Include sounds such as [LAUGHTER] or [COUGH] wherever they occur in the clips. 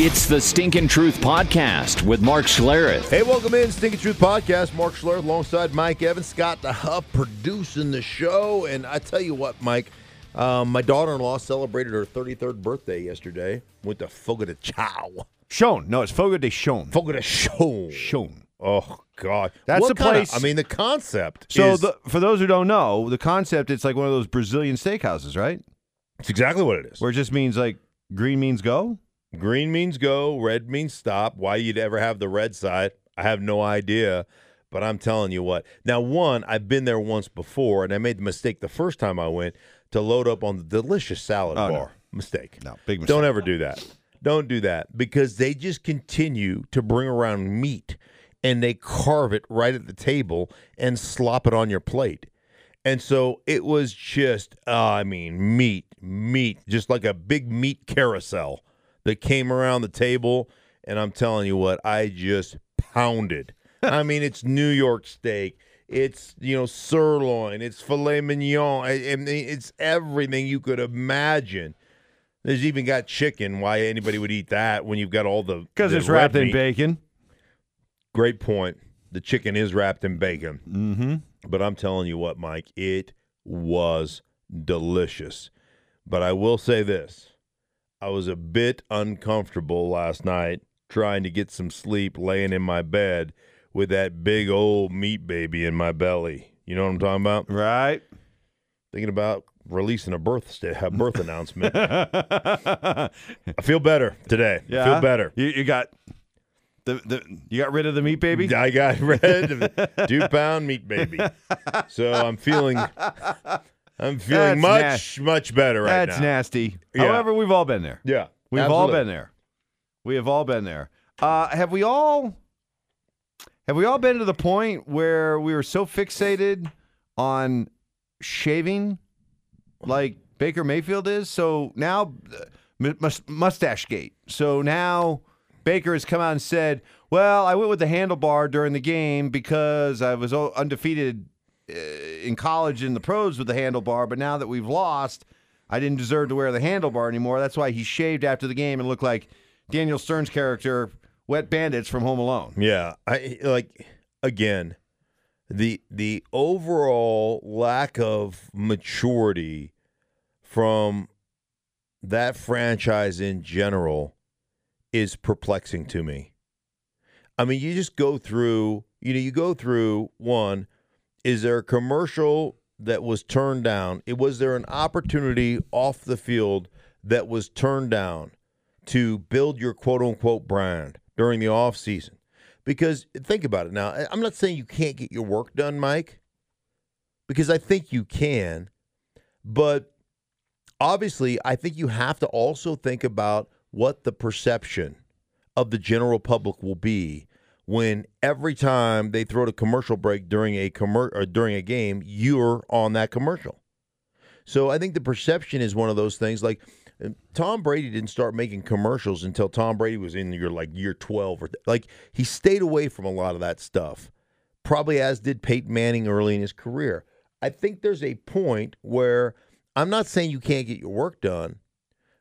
It's the Stinkin' Truth Podcast with Mark Schlereth. Hey, welcome in, Stinking Truth Podcast. Mark Schlereth alongside Mike Evans, Scott the Huff producing the show. And I tell you what, Mike, um, my daughter-in-law celebrated her 33rd birthday yesterday. Went to Fogo de Chao. Shone. No, it's Fogo de Shone. Fogo de Chao. Shone. Oh God, That's What the kinda- place- I mean, the concept. So, is, the, for those who don't know, the concept it's like one of those Brazilian steakhouses, right? it's exactly what it is. Where it just means like green means go. Green means go, red means stop. Why you'd ever have the red side, I have no idea. But I'm telling you what. Now, one, I've been there once before, and I made the mistake the first time I went to load up on the delicious salad Oh, no. bar. Mistake. No, big mistake. Don't ever do that. Don't do that because they just continue to bring around meat and they carve it right at the table and slop it on your plate. And so it was just, uh, I mean, meat, meat, just like a big meat carousel that came around the table. And I'm telling you what, I just pounded. [LAUGHS] I mean, it's New York steak. It's, you know, sirloin. It's filet mignon. I, I mean, it's everything you could imagine. There's even got chicken. Why anybody would eat that when you've got all the Because it's wrapped in meat. bacon. Great point. The chicken is wrapped in bacon. Mm-hmm. But I'm telling you what, Mike, it was delicious. But I will say this I was a bit uncomfortable last night trying to get some sleep laying in my bed with that big old meat baby in my belly. You know what I'm talking about? Right. Thinking about releasing a birth sta- a birth announcement. [LAUGHS] I feel better today. I feel better. You, you got the, the you got rid of the meat baby. I got rid of the [LAUGHS] two pound meat baby. So I'm feeling I'm feeling That's much, much better right That's now. nasty. Yeah. However, we've all been there. Yeah. We've all absolutely. been there. We have all been there. Uh, have we all? Have we all been to the point where we were so fixated on shaving, like Baker Mayfield is? So now, uh, mu- mus- mustache gate. So now Baker has come out and said, "Well, I went with the handlebar during the game because I was o- undefeated Uh, in college in the pros with the handlebar, but now that we've lost." I didn't deserve to wear the handlebar anymore. That's why he shaved after the game and looked like Daniel Stern's character, Wet Bandits from Home Alone. Yeah. I like again, the the overall lack of maturity from that franchise in general is perplexing to me. I mean, you just go through, you know, you go through one, is there a commercial that was turned down? It was there an opportunity off the field that was turned down to build your quote unquote brand during the off season? Because think about it now. I'm not saying you can't get your work done, Mike, because I think you can, but obviously, I think you have to also think about what the perception of the general public will be when every time they throw a commercial break during a commer- or during a game, you're on that commercial. So I think the perception is one of those things. Like uh, Tom Brady didn't start making commercials until Tom Brady was in your like year twelve or like he stayed away from a lot of that stuff. Probably as did Peyton Manning early in his career. I think there's a point where I'm not saying you can't get your work done,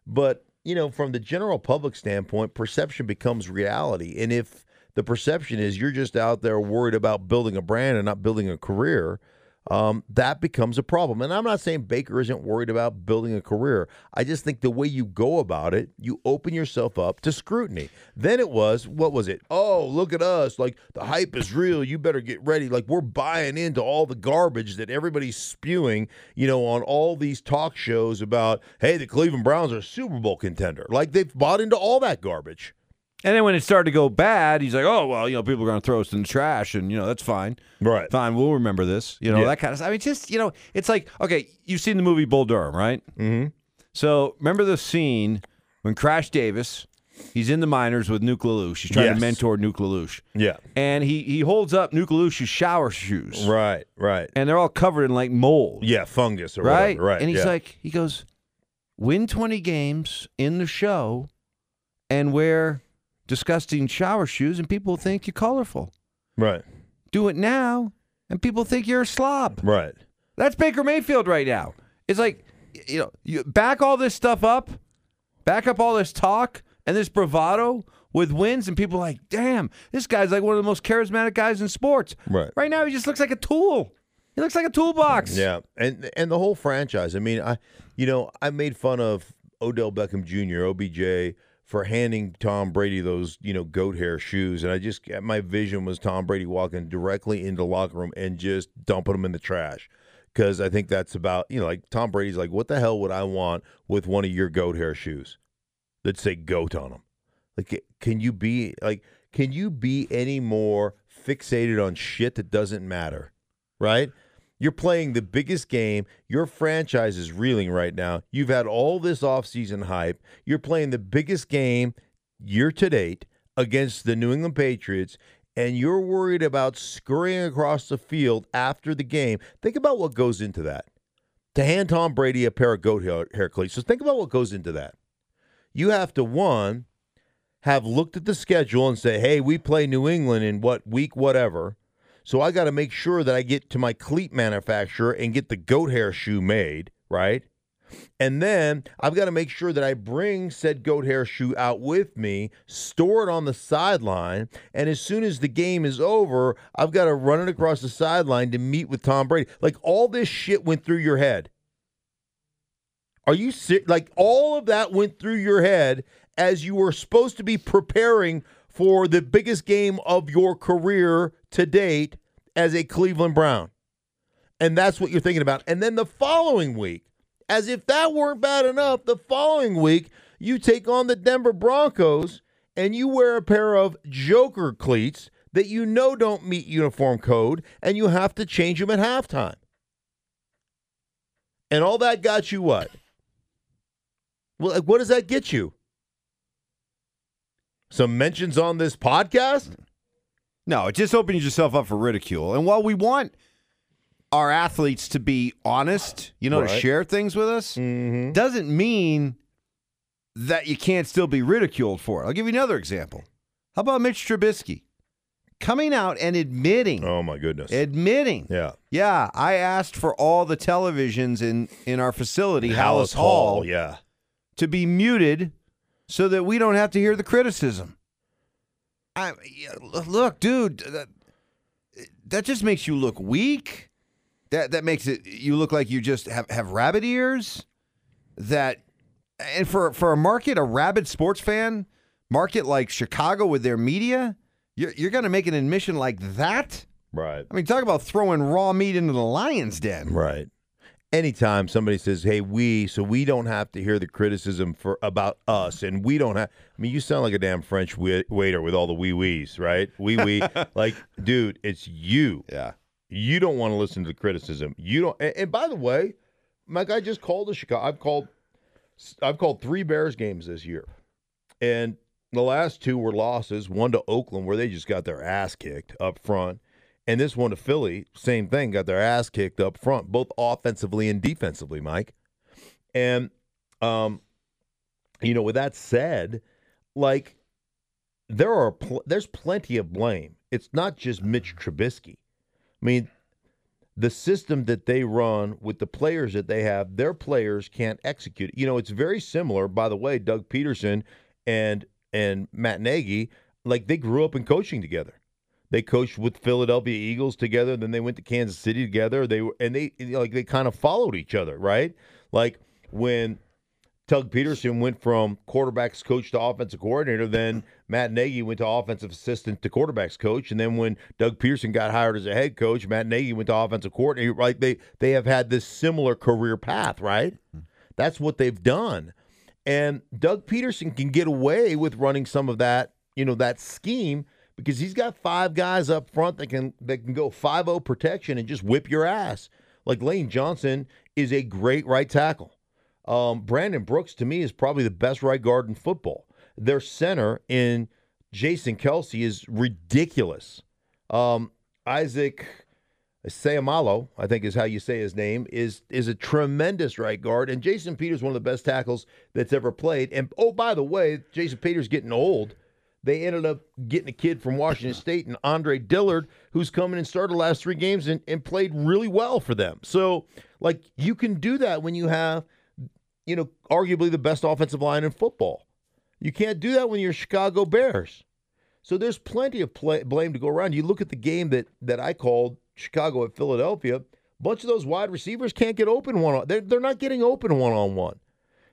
but you know, from the general public standpoint, perception becomes reality. And if the perception is you're just out there worried about building a brand and not building a career, um, that becomes a problem. And I'm not saying Baker isn't worried about building a career. I just think the way you go about it, you open yourself up to scrutiny. Then it was, what was it? Oh, look at us. Like the hype is real. You better get ready. Like we're buying into all the garbage that everybody's spewing, you know, on all these talk shows about, hey, the Cleveland Browns are a Super Bowl contender. Like they've bought into all that garbage. And then when it started to go bad, he's like, "Oh well, you know, people are going to throw us in the trash, and you know that's fine, Right. fine. We'll remember this, you know, Yeah. that kind of stuff." I mean, just you know, it's like, okay, you've seen the movie Bull Durham, right? Mm-hmm. So remember the scene when Crash Davis, he's in the minors with Nuke LaLoosh. He's trying Yes. to mentor Nuke LaLoosh, Yeah. and he he holds up Nuke LaLoosh's shower shoes, Right. Right. and they're all covered in like mold, Yeah. Fungus or right? whatever. Right. And he's yeah. like, he goes, win twenty games in the show, and wear disgusting shower shoes, and people think you're colorful. right. Do it now, and people think you're a slob. Right. That's Baker Mayfield right now. It's like, you know, you back all this stuff up, back up all this talk, and this bravado with wins, and people are like, damn, this guy's like one of the most charismatic guys in sports. Right. Right now, he just looks like a tool. He looks like a toolbox. Yeah, and and the whole franchise. I mean, I you know I made fun of Odell Beckham Jr. OBJ for handing Tom Brady those you know goat hair shoes, and I just my vision was Tom Brady walking directly into the locker room and just dumping them in the trash. Because I think that's about you know like Tom Brady's like, what the hell would I want with one of your goat hair shoes that say goat on them? Like, can you be like, can you be any more fixated on shit that doesn't matter, right? You're playing the biggest game. Your franchise is reeling right now. You've had all this offseason hype. You're playing the biggest game year to date against the New England Patriots, and you're worried about scurrying across the field after the game. Think about what goes into that. To hand Tom Brady a pair of goat hair, hair cleats. So think about what goes into that. You have to, one, have looked at the schedule and say, hey, we play New England in what week, whatever. So I got to make sure that I get to my cleat manufacturer and get the goat hair shoe made, right? And then I've got to make sure that I bring said goat hair shoe out with me, store it on the sideline, and as soon as the game is over, I've got to run it across the sideline to meet with Tom Brady. Like all this shit went through your head. Are you si- like all of that went through your head as you were supposed to be preparing for the biggest game of your career to date as a Cleveland Brown? And that's what you're thinking about. And then the following week, as if that weren't bad enough, the following week, you take on the Denver Broncos and you wear a pair of Joker cleats that you know don't meet uniform code and you have to change them at halftime. And all that got you what? Well, what does that get you? Some mentions on this podcast? No, it just opens yourself up for ridicule. And while we want our athletes to be honest, you know, to share things with us, Mm-hmm. doesn't mean that you can't still be ridiculed for it. I'll give you another example. How about Mitch Trubisky coming out and admitting, Oh my goodness. admitting, yeah. yeah, I asked for all the televisions in in our facility, Halas Hall, Yeah. to be muted so that we don't have to hear the criticism. I look, dude, that, that just makes you look weak. That that makes it you look like you just have, have rabbit ears. That and for for a market, a rabid sports fan market like Chicago with their media, you're you're going to make an admission like that. Right. I mean, talk about throwing raw meat into the lion's den. Right. Anytime somebody says, "Hey, we," so we don't have to hear the criticism for about us, and we don't have. I mean, you sound like a damn French wai- waiter with all the wee wees, right? Wee wee, [LAUGHS] like, dude, it's you. Yeah. You don't want to listen to the criticism. You don't. And, and by the way, Mike, I just called the Chicago. I've called. I've called three Bears games this year, and the last two were losses. One to Oakland, where they just got their ass kicked up front, and this one to Philly, same thing, got their ass kicked up front, both offensively and defensively, Mike. And, um, you know, with that said, like there are pl- there's plenty of blame. It's not just Mitch Trubisky. I mean, the system that they run with the players that they have, their players can't execute. You know, it's very similar. By the way, Doug Pederson and and Matt Nagy, like they grew up in coaching together. They coached with Philadelphia Eagles together. Then they went to Kansas City together. They were and they like they kind of followed each other, right? Like when Doug Pederson went from quarterbacks coach to offensive coordinator. Then Matt Nagy went to offensive assistant to quarterbacks coach. And then when Doug Pederson got hired as a head coach, Matt Nagy went to offensive coordinator. Like they they have had this similar career path, right? Hmm. That's what they've done. And Doug Pederson can get away with running some of that, you know, that scheme because he's got five guys up front that can that can go 5-0 protection and just whip your ass. Like Lane Johnson is a great right tackle. Um, Brandon Brooks to me is probably the best right guard in football. Their center in Jason Kelce is ridiculous. Um, Isaac Seumalo, I think is how you say his name, is is a tremendous right guard, and Jason Peters one of the best tackles that's ever played. And oh, by the way, Jason Peters getting old. They ended up getting a kid from Washington State and Andre Dillard, who's come in and started the last three games and, and played really well for them. So, like, you can do that when you have, you know, arguably the best offensive line in football. You can't do that when you're Chicago Bears. So there's plenty of play, blame to go around. You look at the game that that I called Chicago at Philadelphia. A bunch of those wide receivers can't get open one on. They're they're not getting open one on one.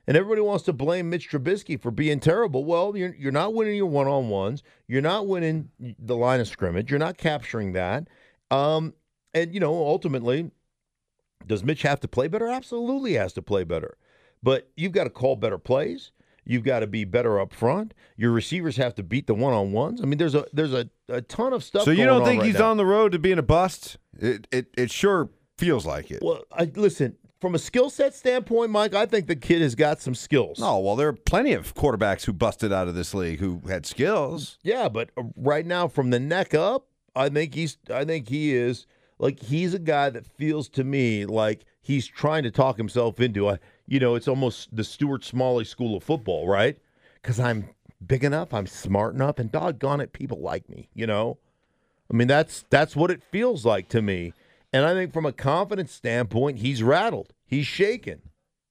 And everybody wants to blame Mitch Trubisky for being terrible. Well, you're you're not winning your one on ones. You're not winning the line of scrimmage. You're not capturing that. Um, and you know, ultimately, does Mitch have to play better? Absolutely has to play better. But you've got to call better plays. You've got to be better up front. Your receivers have to beat the one on ones. I mean, there's a there's a, a ton of stuff. So you don't on think right he's now. on the road to being a bust? It it it sure feels like it. Well, I, listen, from a skill set standpoint, Mike, I think the kid has got some skills. No, well, there are plenty of quarterbacks who busted out of this league who had skills. Yeah, but uh, right now, from the neck up, I think he's. I think he is like he's a guy that feels to me like he's trying to talk himself into a. You know, it's almost the Stuart Smalley School of Football, right? Because I'm big enough, I'm smart enough, and doggone it, people like me. You know, I mean that's that's what it feels like to me. And I think from a confidence standpoint, he's rattled, he's shaken,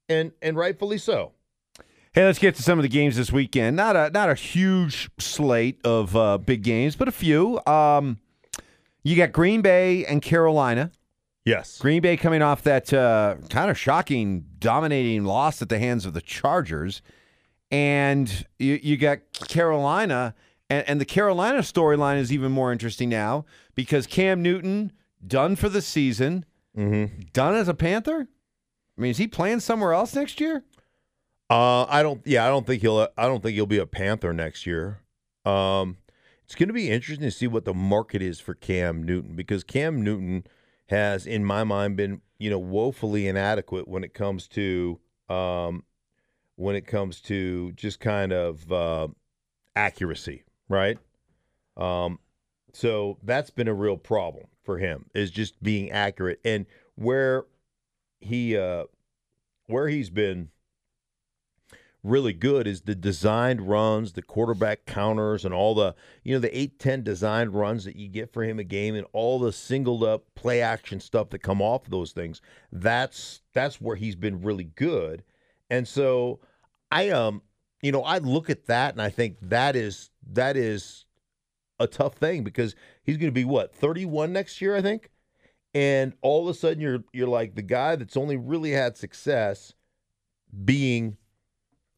and and rightfully so. Hey, let's get to some of the games this weekend. Not a not a huge slate of uh, big games, but a few. Um, you got Green Bay and Carolina. Yes. Green Bay coming off that uh, kind of shocking, dominating loss at the hands of the Chargers, and you, you got Carolina, and, and the Carolina storyline is even more interesting now because Cam Newton done for the season, Mm-hmm. done as a Panther. I mean, is he playing somewhere else next year? Uh, I don't. Yeah, I don't think he'll. I don't think he'll be a Panther next year. Um, it's going to be interesting to see what the market is for Cam Newton because Cam Newton has, in my mind, been you know woefully inadequate when it comes to um, when it comes to just kind of uh, accuracy, right? Um, so that's been a real problem for him is just being accurate and where he uh, where he's been really good is the designed runs, the quarterback counters, and all the you know the eight ten designed runs that you get for him a game, and all the singled up play action stuff that come off those things. That's that's where he's been really good, and so I um you know I look at that and I think that is that is a tough thing because he's going to be what 31 next year I think, and all of a sudden you're you're like the guy that's only really had success being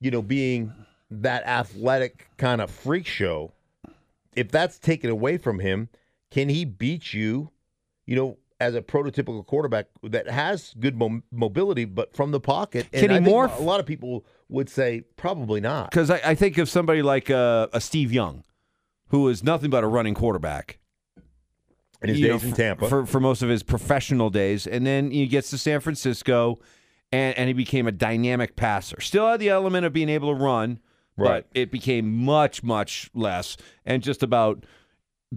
you know, being that athletic kind of freak show, if that's taken away from him, can he beat you, you know, as a prototypical quarterback that has good mo- mobility, but from the pocket? And Can he morph? A lot of people would say probably not. Because I, I think of somebody like uh, a Steve Young, who is nothing but a running quarterback. In his you know, days in Tampa. for for most of his professional days, and then he gets to San Francisco, and and he became a dynamic passer. Still had the element of being able to run, Right. but it became much much less, and just about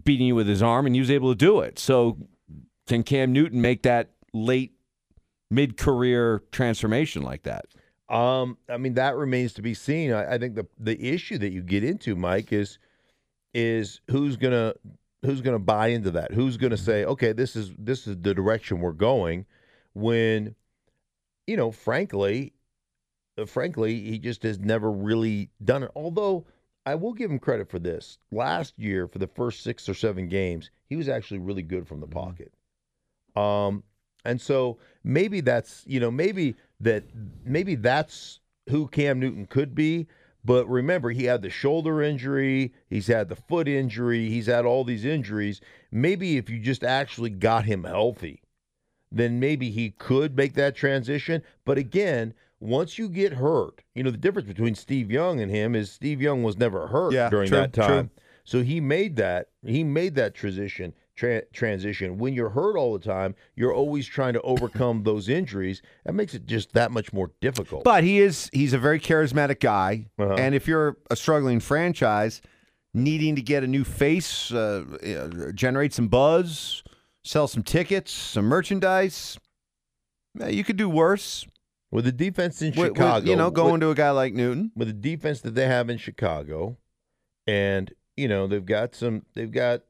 beating you with his arm, and he was able to do it. So, can Cam Newton make that late mid career transformation like that? Um, I mean that remains to be seen. I, I think the the issue that you get into, Mike, is is who's gonna who's gonna buy into that? Who's gonna say, okay, this is this is the direction we're going? When, you know, frankly, uh, frankly, he just has never really done it. Although I will give him credit for this. Last year, for the first six or seven games, he was actually really good from the pocket. Um, and so maybe that's you know maybe that maybe that's who Cam Newton could be. But remember, he had the shoulder injury, he's had the foot injury, he's had all these injuries. Maybe if you just actually got him healthy, then maybe he could make that transition. But again, once you get hurt, you know the difference between Steve Young and him is Steve Young was never hurt Yeah, during true, that time. true. So he made that he made that transition tra- transition. When you're hurt all the time, you're always trying to overcome [LAUGHS] those injuries. That makes it just that much more difficult. But he is he's a very charismatic guy, Uh-huh. and if you're a struggling franchise needing to get a new face, uh, uh, generate some buzz, sell some tickets, some merchandise, you could do worse. with the defense in With- with, Chicago, you know, with- going to a guy like Newton. with the defense that they have in Chicago, and you know they've got some, they've got,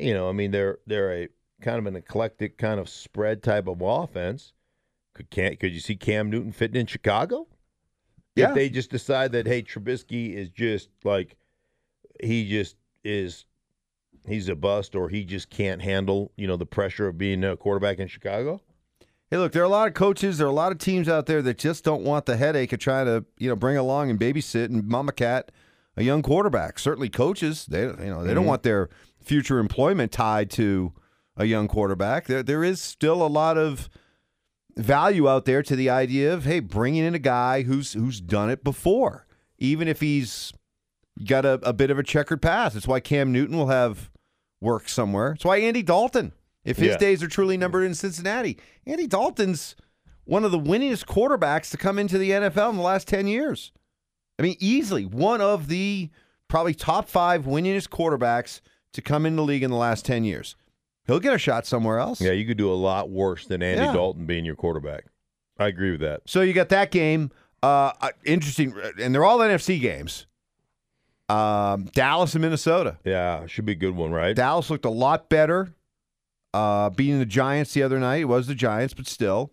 you know, I mean they're they're a kind of an eclectic kind of spread type of offense. Could can could you see Cam Newton fitting in Chicago? Yeah. If they just decide that hey, Trubisky is just like he just is he's a bust or he just can't handle, you know, the pressure of being a quarterback in Chicago. Hey, look, there are a lot of coaches, there are a lot of teams out there that just don't want the headache of trying to, you know, bring along and babysit and mama cat a young quarterback. Certainly, coaches, they, you know, they don't mm-hmm. want their future employment tied to a young quarterback. There, there is still a lot of value out there to the idea of, hey, bringing in a guy who's who's done it before, even if he's got a, a bit of a checkered past. That's why Cam Newton will have work somewhere. It's why Andy Dalton, if his Yeah. days are truly numbered in Cincinnati, Andy Dalton's one of the winningest quarterbacks to come into the NFL in the last 10 years. I mean, easily one of the probably top five winningest quarterbacks to come in the league in the last 10 years. He'll get a shot somewhere else. Yeah, you could do a lot worse than Andy Yeah. Dalton being your quarterback. I agree with that. So you got that game. Uh, uh, interesting, and they're all NFC games. Um, Dallas and Minnesota. Yeah, should be a good one, right? Dallas looked a lot better uh, beating the Giants the other night. It was the Giants, but still.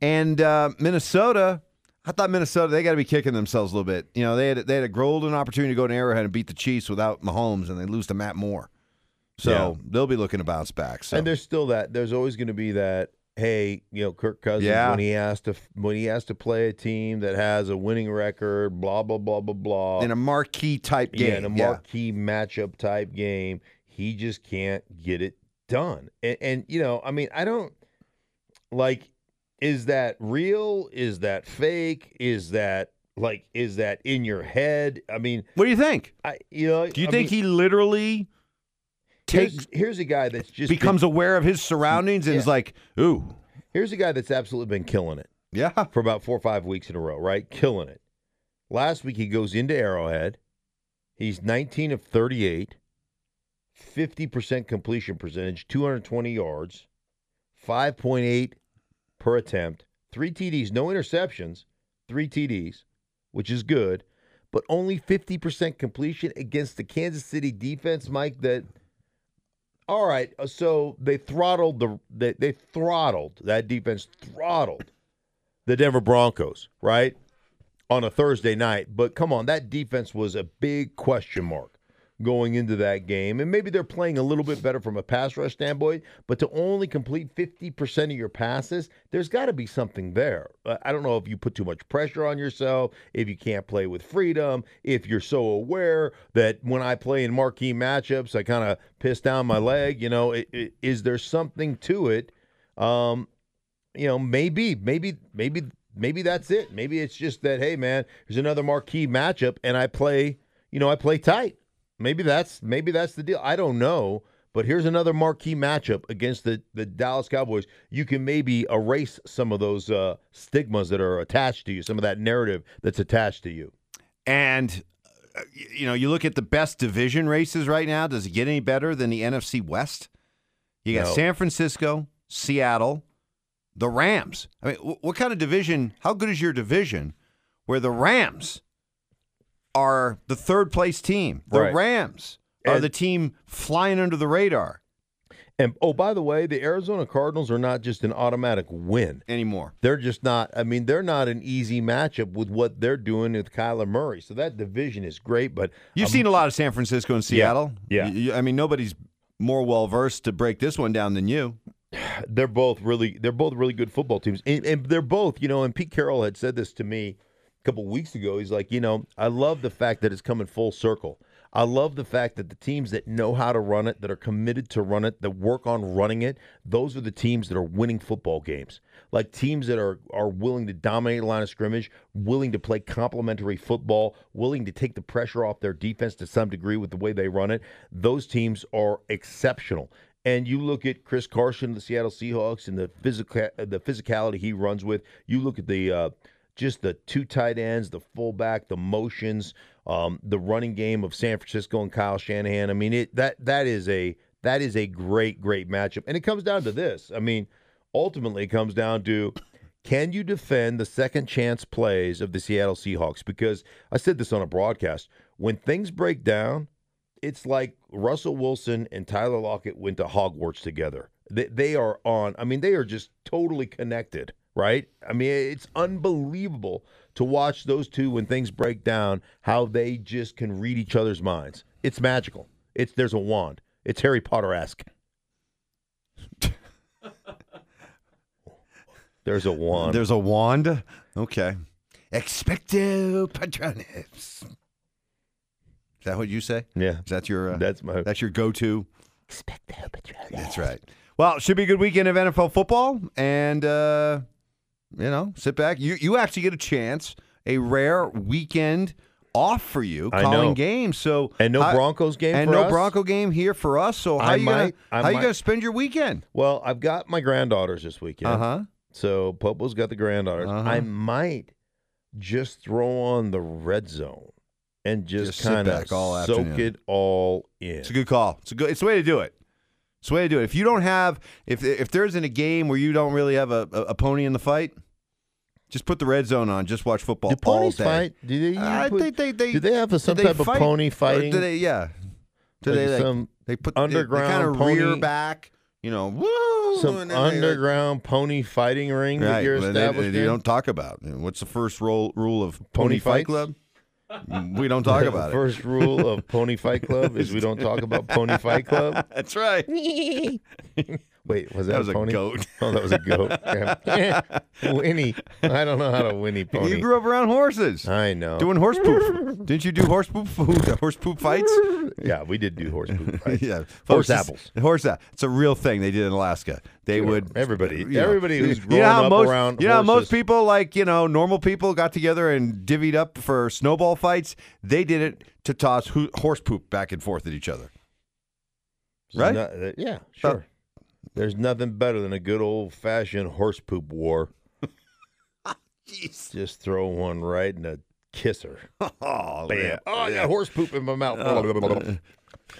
And uh, Minnesota, I thought Minnesota they got to be kicking themselves a little bit. You know, they had they had a golden opportunity to go to Arrowhead and beat the Chiefs without Mahomes, and they lose to Matt Moore. So Yeah. they'll be looking to bounce back. So And there's still that. There's always going to be that. Hey, you know, Kirk Cousins Yeah. when he has to when he has to play a team that has a winning record, blah blah blah blah blah. in a marquee type game, yeah, in a marquee matchup type game, he just can't get it done. And, and you know, I mean, I don't like. Is that real? Is that fake? Is that like? Is that in your head? I mean, What do you think? I you know. Do you I think mean, he literally here's, takes here's a guy that's just been- becomes aware of his surroundings and is like, ooh, here's a guy that's absolutely been killing it. yeah, for about four or five weeks in a row, right? Killing it. Last week he goes into Arrowhead. He's 19 of 38, 50% completion percentage, 220 yards, 5.8 per attempt, three TDs, no interceptions, three TDs, which is good, but only 50% completion against the Kansas City defense, Mike, that all right, uh, so they throttled the they, they throttled that defense throttled the Denver Broncos, right? On a Thursday night. But come on, that defense was a big question mark going into that game. And maybe they're playing a little bit better from a pass rush standpoint, but to only complete 50% of your passes, there's got to be something there. Uh, I don't know if you put too much pressure on yourself, if you can't play with freedom, if you're so aware that when I play in marquee matchups, I kind of piss down my leg. You know, i i is there something to it? Um, you know, maybe, maybe, maybe, maybe that's it. Maybe it's just that, hey, man, there's another marquee matchup, and I play, you know, I play tight. Maybe that's maybe that's the deal. I don't know, but here's another marquee matchup against the the Dallas Cowboys. You can maybe erase some of those uh, stigmas that are attached to you, some of that narrative that's attached to you. And uh, you know, you look at the best division races right now. Does it get any better than the NFC West? You got No. San Francisco, Seattle, the Rams. I mean, wh- what kind of division? How good is your division where the Rams are the third place team? The Right. Rams are And- the team flying under the radar And oh, by the way, the Arizona Cardinals are not just an automatic win. anymore. They're just not. I mean, they're not an easy matchup with what they're doing with Kyler Murray. So that division is great, but You've um, seen a lot of San Francisco and Seattle. yeah. yeah. I mean, nobody's more well versed to break this one down than you. [SIGHS] they're both really they're both really good football teams and, and they're both you know and pete carroll had said this to me couple weeks ago he's like you know i love the fact that it's coming full circle. I love the fact that the teams that know how to run it that are committed to run it that work on running it those are the teams that are winning football games. Like teams that are are willing to dominate the line of scrimmage willing to play complementary football willing to take the pressure off their defense to some degree with the way they run it those teams are exceptional. And you look at Chris Carson, the Seattle Seahawks, and the physical the physicality he runs with. You look at the uh, just the two tight ends, the fullback, the motions, um, the running game of San Francisco and Kyle Shanahan. I mean, it that that is a that is a great great matchup, and it comes down to this. I mean, ultimately, it comes down to. Can you defend the second chance plays of the Seattle Seahawks? Because I said this on a broadcast. When things break down, it's like Russell Wilson and Tyler Lockett went to Hogwarts together. They, they are on, I mean, they are just totally connected, right? I mean, it's unbelievable to watch those two when things break down, how they just can read each other's minds. It's magical. It's there's a wand. It's Harry Potter esque. [LAUGHS] there's a wand. There's a wand. Okay. Expecto Patronus. Is that what you say? yeah, Is that your uh, that's my. that's your go-to? Expecto Patronus. That's right. Well, it should be a good weekend of NFL football, and uh, you know, sit back. You you actually get a chance, a rare weekend off for you, I calling know. games. So and no how- Broncos game and no us? Bronco game here for us. So how I you gonna might- I how you gonna spend your weekend? Well, I've got my granddaughters this weekend. Uh huh. So Popo's got the granddaughters. Uh-huh. I might just throw on the red zone and just, Just kind of soak afternoon. it all in. It's a good call. It's a good. It's the way to do it. It's the way to do it. If you don't have, if if there's in a game where you don't really have a, a, a pony in the fight, just put the red zone on. Just watch football Do all ponies day. fight? Do they? I put- think they they do they have a, some they type of fight? pony Or fighting? Do they? Yeah. Do Like they? Like, some they put underground They, kind of pony- rear back. You know, woo, some and then like- underground pony fighting ring that Right, you're but they- they, don't talk about. What's the first rule rule of Pony Pony, Fight? Club? We don't talk the about it. first rule of Pony Fight Club is we don't talk about Pony Fight Club. [LAUGHS] That's right. [LAUGHS] Wait, was that, That was a pony? goat. [LAUGHS] Oh, that was a goat. [LAUGHS] Yeah. [LAUGHS] Winnie. I don't know how to Winnie pony. You grew up around horses. I know. Doing horse poop. Didn't you do horse poop horse poop fights? yeah, we did do horse poop fights. yeah. Horse it's- apples. Horse apple. It's a real thing they did in Alaska. They would Everybody- you know, everybody who's you know up most, around You know how most people like, you know, normal people got together and divvied up for snowball fights. They did it to toss ho- horse poop back and forth at each other. Right? No- uh, yeah, sure. There's nothing better than a good old fashioned horse poop war. [LAUGHS] Just throw one right in a kisser. [LAUGHS] Oh, Bam. man. Oh, I got horse poop in my mouth. [LAUGHS]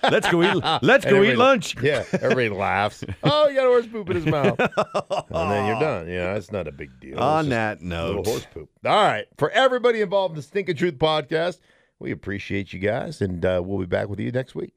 Let's go eat let's go eat lunch. Yeah, everybody laughs. Oh, you got horse poop in his mouth. and then you're done. Yeah, that's not a big deal. On just that a little note. horse poop. All right. For everybody involved in the Stinkin' Truth podcast, we appreciate you guys, and uh, we'll be back with you next week.